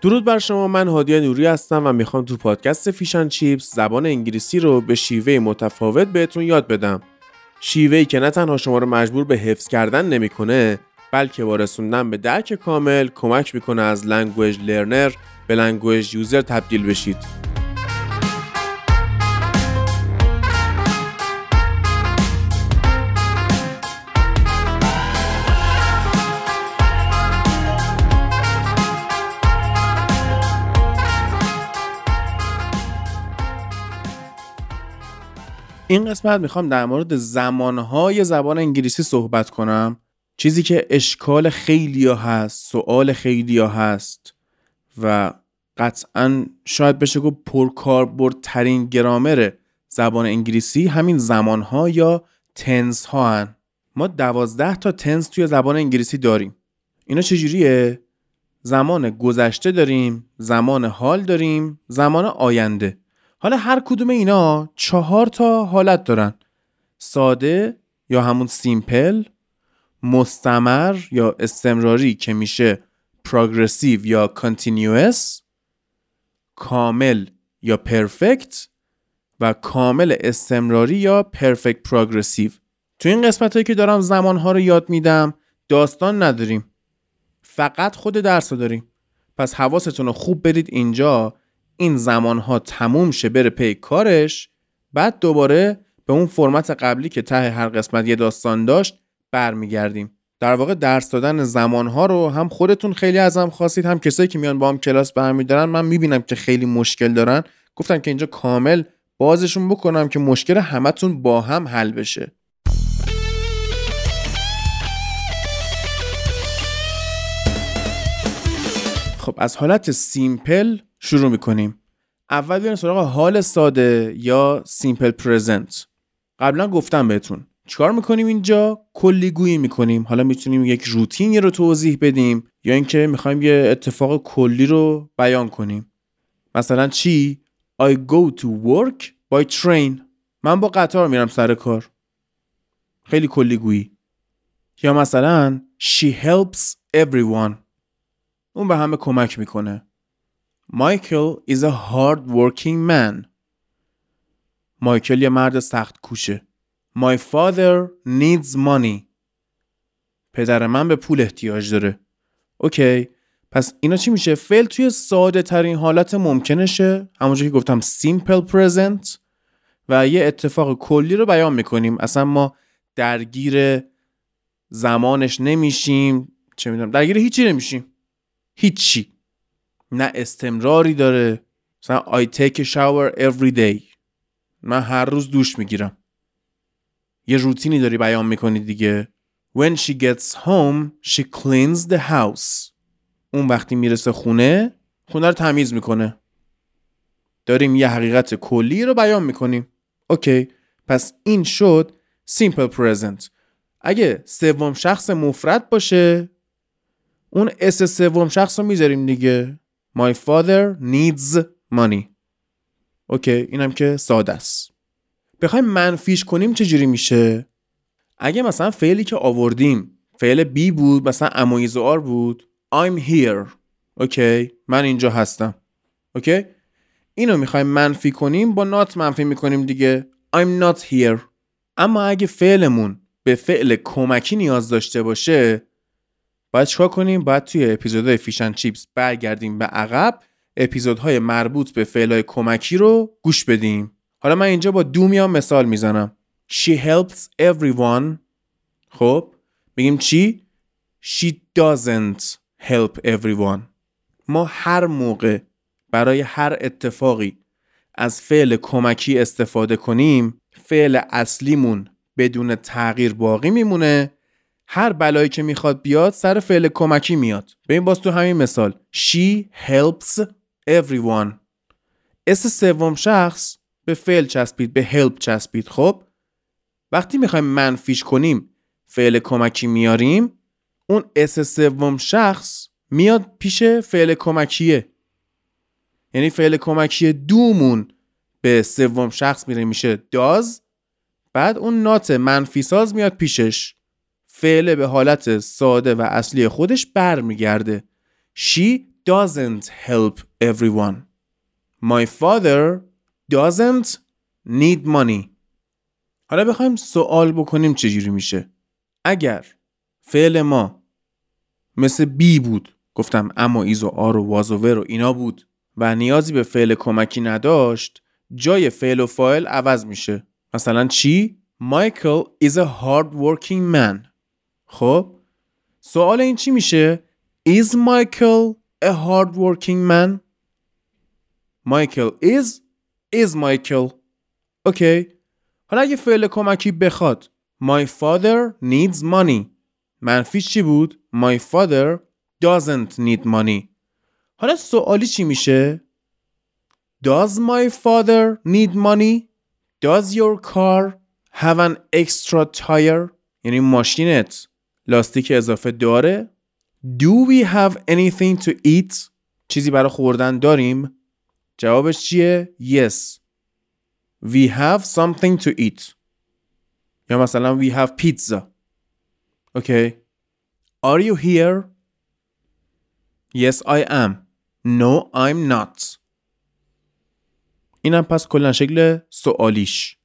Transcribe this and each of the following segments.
درود بر شما. من هادی نوری هستم و می‌خوام تو پادکست Fish and Chips زبان انگلیسی رو به شیوه متفاوت بهتون یاد بدم. شیوهی که نه تنها شما رو مجبور به حفظ کردن نمی‌کنه بلکه با به درک کامل کمک می‌کنه از language learner به language user تبدیل بشید. این قسمت می‌خوام در مورد زمانهای زبان انگلیسی صحبت کنم چیزی که اشکال خیلی ها هست سوال خیلی ها هست و قطعا شاید بشه گفت پرکاربردترین گرامر زبان انگلیسی همین زمانها یا تنس ها هن. ما دوازده تا تنس توی زبان انگلیسی داریم اینا چجوریه؟ زمان گذشته داریم زمان حال داریم زمان آینده حالا هر کدوم اینا چهار تا حالت دارن. ساده یا همون simple مستمر یا استمراری که میشه progressive یا continuous کامل یا perfect و کامل استمراری یا perfect progressive. تو این قسمت هایی که دارم زمانها رو یاد میدم داستان نداریم. فقط خود درس رو داریم. پس حواستون رو خوب برید اینجا. این زمانها تموم شه بره پی کارش. بعد دوباره به اون فرمت قبلی که ته هر قسمت یه داستان داشت برمیگردیم. در واقع درس دادن زمانها رو هم خودتون خیلی ازم خواستید هم کسایی که میان با هم کلاس برمیدارن. من می‌بینم که خیلی مشکل دارن. گفتم که اینجا کامل بازشون بکنم که مشکل همتون با هم حل بشه. خب از حالت سیمپل شروع می‌کنیم. اول بیاین سراغ حال ساده یا سیمپل پرزنت قبلا گفتم بهتون. چیکار می‌کنیم اینجا؟ کلی گویی می‌کنیم. حالا می‌تونیم یک روتینی رو توضیح بدیم یا اینکه می‌خوایم یه اتفاق کلی رو بیان کنیم. مثلا چی؟ I go to work by train. من با قطار میرم سر کار. خیلی کلی گویی. یا مثلا she helps everyone. اون به همه کمک می‌کنه. مایکل is a hard working man. مایکل یه مرد سخت کوشه. My father needs money. پدر من به پول احتیاج داره. اوکی. پس اینا چی میشه؟ فعل توی ساده ترین حالت ممکنشه. همونجور که گفتم simple present و یه اتفاق کلی رو بیان می‌کنیم. اصلا ما درگیر زمانش نمیشیم. چه می‌دونم درگیر هیچی نمیشیم. هیچی. نه استمراری داره. مثلا I take a shower every day. من هر روز دوش می‌گیرم. یه روتینی داری بیان می‌کنی دیگه. When she gets home she cleans the house. اون وقتی می‌رسه خونه خونه رو تمیز می‌کنه. داریم یه حقیقت کلی رو بیان می‌کنیم. okay پس این شد simple present. اگه سوم شخص مفرد باشه اون s سوم شخص رو می‌ذاریم دیگه. My father needs money. okay اینم که ساده است. بخوایم منفیش کنیم چجوری میشه؟ اگه مثلا فعلی که آوردیم فعل be بود مثلا am is are بود I'm here. okay من اینجا هستم. okay اینو می‌خوایم منفی کنیم با not منفی می‌کنیم دیگه. I'm not here. اما اگه فعلمون به فعل کمکی نیاز داشته باشه باید چیکار کنیم؟ باید توی اپیزودهای Fish and Chips برگردیم به عقب اپیزودهای مربوط به فعلهای کمکی رو گوش بدیم. حالا من اینجا با do میام مثال می‌زنم. She helps everyone. خب میگیم چی؟ She doesn't help everyone. ما هر موقع برای هر اتفاقی از فعل کمکی استفاده کنیم فعل اصلیمون بدون تغییر باقی میمونه. هر بلایی که می‌خواد بیاد سر فعل کمکی میاد. این باز تو همین مثال. She helps everyone. اس سوم شخص به فعل چسبید به help چسبید. خب وقتی می‌خوایم منفیش کنیم فعل کمکی میاریم اون اس سوم شخص میاد پیش فعل کمکیه. یعنی فعل کمکی دومون به سوم شخص میره میشه داز بعد اون نات منفی ساز میاد پیشش. فعل به حالت ساده و اصلی خودش برمیگرده. She doesn't help everyone. My father doesn't need money. حالا بخوایم سوال بکنیم چجوری میشه. اگر فعل ما مثل بی بود گفتم اما ایز و آر و واز و ور و اینا بود و نیازی به فعل کمکی نداشت جای فعل و فایل عوض میشه. مثلا چی؟ Michael is a hard working man. خب سوال این چی میشه؟ Is Michael a hard working man? Michael is is Michael اوکی حالا اگه فعل کمکی بخواد My father needs money منفیش چی بود؟ My father doesn't need money حالا سوالی چی میشه؟ Does my father need money? Does your car have an extra tire? یعنی ماشینت لاستیک اضافه داره؟ Do we have anything to eat? چیزی برای خوردن داریم؟ جوابش چیه؟ Yes. We have something to eat. یا مثلا we have pizza. Okay. Are you here? Yes, I am. No, I'm not. اینم پس کلا شکل سوالیش.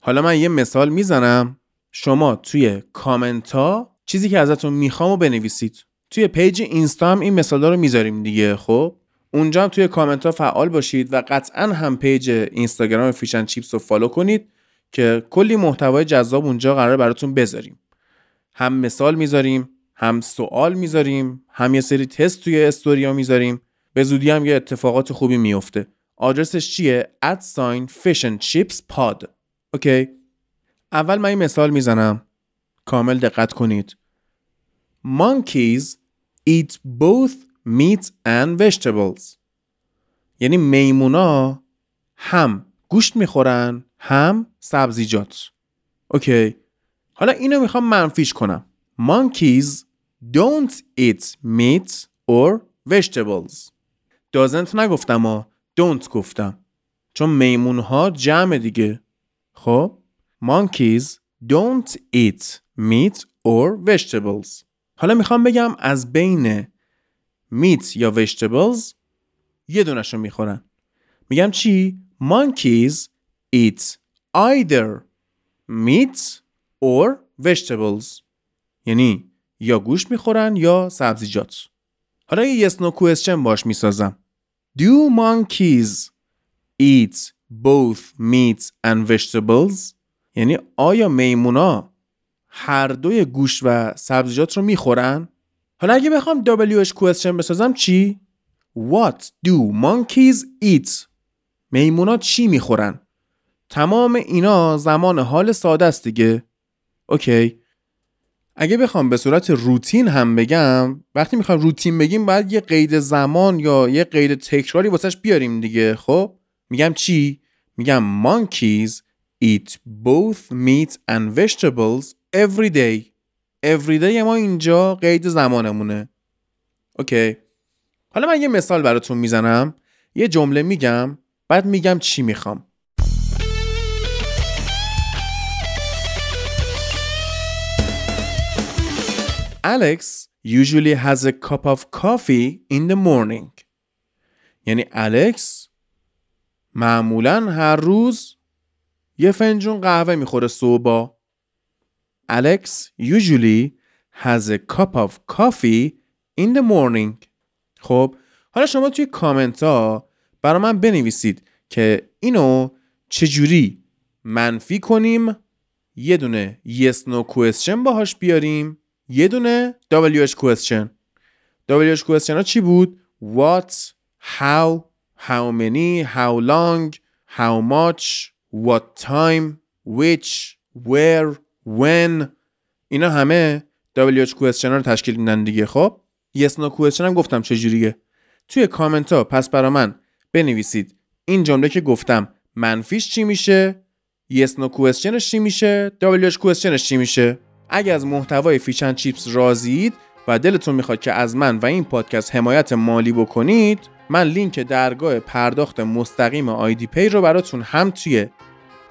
حالا من یه مثال می‌زنم شما توی کامنت ها چیزی که ازتون می‌خوام و بنویسید. توی پیج اینستا هم این مثال رو می‌ذاریم دیگه خب؟ اونجا هم توی کامنت ها فعال باشید و قطعا هم پیج اینستاگرام Fish and Chips رو فالو کنید که کلی محتوای جذاب اونجا قرار براتون بذاریم. هم مثال می‌ذاریم هم سوال می‌ذاریم هم یه سری تست توی استوریا می‌ذاریم. به زودی هم یه اتفاقات خوبی میفته آدرسش چیه؟ at sign Fish and Chips Pod okay اول من این مثال می‌زنم. کامل دقت کنید. Monkeys eat both meat and vegetables. یعنی میمونا هم گوشت می‌خورن هم سبزیجات. اوکی. حالا اینو می‌خوام منفیش کنم. Monkeys don't eat meat or vegetables. doesn't نگفتم و don't گفتم. چون میمون ها جمع دیگه. خب؟ Monkeys don't eat meat or vegetables حالا می‌خوام بگم از بین meat یا vegetables یه دونش رو می‌خورن میگم چی؟ monkeys eat either meat or vegetables یعنی یا گوشت می‌خورن یا سبزیجات حالا یه yes no question باش می‌سازم Do monkeys eat both meat and vegetables یعنی آیا میمونا هر دوی گوشت و سبزیجات رو می‌خورن؟ حالا اگه بخوام WH question بسازم چی؟ What do monkeys eat? میمونا چی می‌خورن؟ تمام اینا زمان حال ساده است دیگه. اوکی. اگه بخوام به صورت روتین هم بگم وقتی می‌خوام روتین بگیم باید یه قید زمان یا یه قید تکراری واسش بیاریم دیگه خب؟ میگم چی؟ میگم monkeys eat both meat and vegetables every day. Every day ما اینجا قید زمانمونه. اوکی حالا من یه مثال براتون می‌زنم. یه جمله میگم بعد میگم چی می‌خوام. Alex usually has a cup of coffee in the morning. یعنی الکس معمولا هر روز یه فنجون قهوه می‌خوره صبح. Alex usually has a cup of coffee in the morning. خب حالا شما توی کامنت ها برای من بنویسید که اینو چجوری منفی کنیم یه دونه yes no question باهاش بیاریم یه دونه WH question WH question ها چی بود؟ What, how, how many, how long, how much, what time, which, where, when. اینا همه WH question رو تشکیل میدن دیگه خب؟ Yes no question هم گفتم چجوریه توی کامنت ها پس برا من بنویسید این جمله که گفتم. منفیش چی میشه؟ Yes no questionش چی میشه؟ WH questionش چی میشه؟ اگر از محتوای Fish and Chips راضیید و دلتون می‌خواد که از من و این پادکست حمایت مالی بکنید من لینک درگاه پرداخت مستقیم IDPay رو براتون هم توی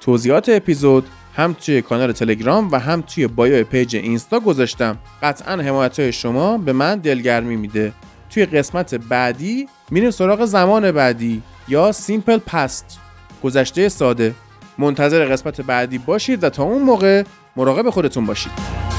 توضیحات اپیزود هم توی کانال تلگرام و هم توی بایو پیج اینستا گذاشتم. قطعا حمایت شما به من دلگرمی میده. توی قسمت بعدی میریم سراغ زمان بعدی یا سیمپل پست گذشته ساده. منتظر قسمت بعدی باشید و تا اون موقع مراقب خودتون باشید.